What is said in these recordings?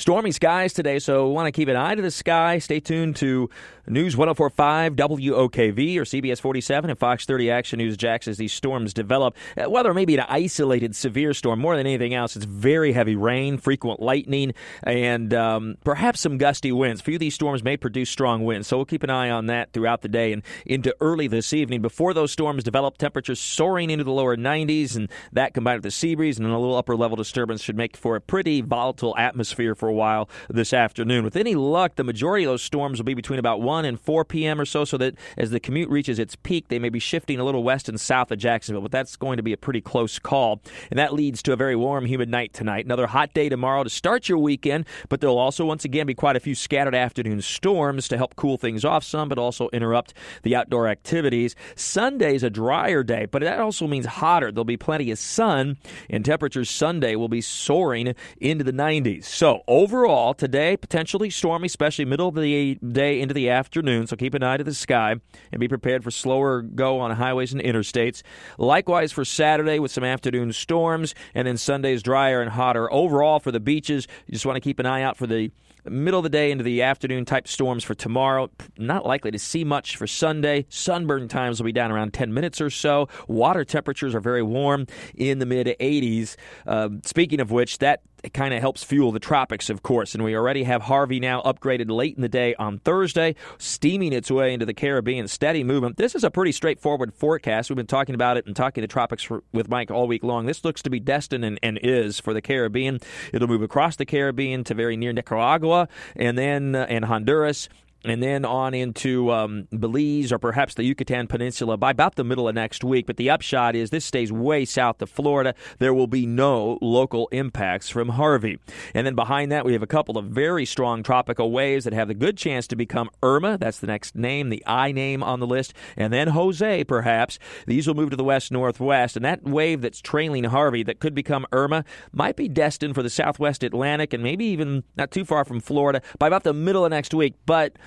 Stormy skies today, so want to keep an eye to the sky. Stay tuned to News 1045 WOKV or CBS 47 and Fox 30 Action News Jax as these storms develop. Uh, Weather may be an isolated severe storm. More than anything else, it's very heavy rain, frequent lightning, and um, perhaps some gusty winds. A few of these storms may produce strong winds, so we'll keep an eye on that throughout the day and into early this evening. Before those storms develop, temperatures soaring into the lower 90s, and that combined with the sea breeze and a little upper level disturbance should make for a pretty volatile atmosphere for a while this afternoon. With any luck, the majority of those storms will be between about 1 and 4 p.m. or so, so that as the commute reaches its peak, they may be shifting a little west and south of Jacksonville, but that's going to be a pretty close call. And that leads to a very warm, humid night tonight. Another hot day tomorrow to start your weekend, but there'll also once again be quite a few scattered afternoon storms to help cool things off some, but also interrupt the outdoor activities. Sunday's a drier day, but that also means hotter. There'll be plenty of sun, and temperatures Sunday will be soaring into the 90s. So overall, today potentially stormy, especially middle of the day into the afternoon. So keep an eye to the sky and be prepared for slower go on highways and interstates. Likewise for Saturday with some afternoon storms, and then Sunday's drier and hotter. Overall for the beaches, you just want to keep an eye out for the middle of the day into the afternoon type storms for tomorrow. Not likely to see much for Sunday. Sunburn times will be down around 10 minutes or so. Water temperatures are very warm in the mid 80s. Uh, speaking of which, that kind of helps fuel the tropics, of course. And we already have Harvey now upgraded late in the day on Thursday, steaming its way into the Caribbean. Steady movement. This is a pretty straightforward forecast. We've been talking about it and Talking the Tropics for, with Mike all week long. This looks to be destined and, and, is for the Caribbean. It'll move across the Caribbean to very near Nicaragua and then uh, and Honduras and then on into um, Belize or perhaps the Yucatan Peninsula by about the middle of next week. But the upshot is this stays way south of Florida. There will be no local impacts from Harvey. And then behind that, we have a couple of very strong tropical waves that have the good chance to become Irma. That's the next name, the I name on the list. And then Jose, perhaps. These will move to the west northwest. And that wave that's trailing Harvey that could become Irma might be destined for the southwest Atlantic and maybe even not too far from Florida by about the middle of next week. But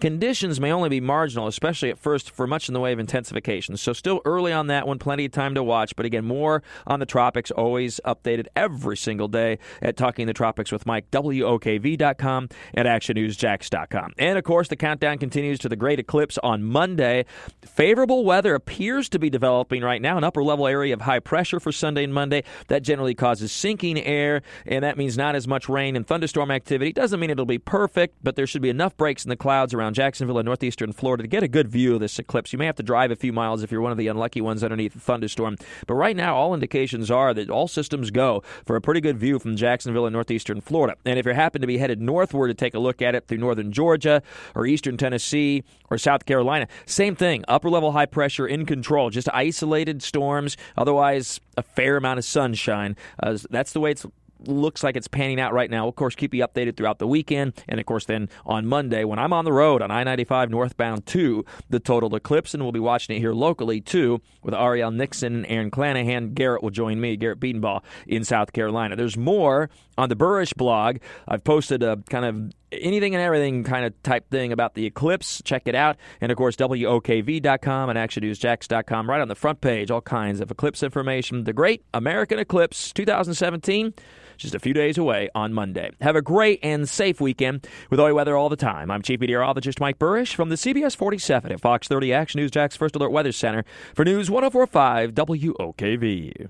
Conditions may only be marginal, especially at first, for much in the way of intensification. So, still early on that one, plenty of time to watch. But again, more on the tropics, always updated every single day at Talking the Tropics with Mike, WOKV.com and ActionNewsJax.com. And of course, the countdown continues to the great eclipse on Monday. Favorable weather appears to be developing right now, an upper level area of high pressure for Sunday and Monday. That generally causes sinking air, and that means not as much rain and thunderstorm activity. Doesn't mean it'll be perfect, but there should be enough breaks in the clouds around around Jacksonville and northeastern Florida to get a good view of this eclipse. You may have to drive a few miles if you're one of the unlucky ones underneath a thunderstorm. But right now, all indications are that all systems go for a pretty good view from Jacksonville and northeastern Florida. And if you happen to be headed northward to take a look at it through northern Georgia or eastern Tennessee or South Carolina, same thing. Upper level high pressure in control, just isolated storms, otherwise a fair amount of sunshine. Uh, that's the way it's looks like it's panning out right now. Of course, keep you updated throughout the weekend. And of course, then on Monday, when I'm on the road on I 95 northbound to the total eclipse, and we'll be watching it here locally too with Ariel Nixon and Aaron Clanahan. Garrett will join me, Garrett Bedenbaugh, in South Carolina. There's more on the Buresh blog. I've posted a kind of anything and everything kind of type thing about the eclipse. Check it out. And of course, WOKV.com and ActionNewsJax.com. Right on the front page, all kinds of eclipse information. The Great American Eclipse 2017 just a few days away on Monday. Have a great and safe weekend with all weather all the time. I'm Chief Meteorologist Mike Buresh from the CBS 47 at Fox 30 Action News Jax First Alert Weather Center for News 1045 WOKV.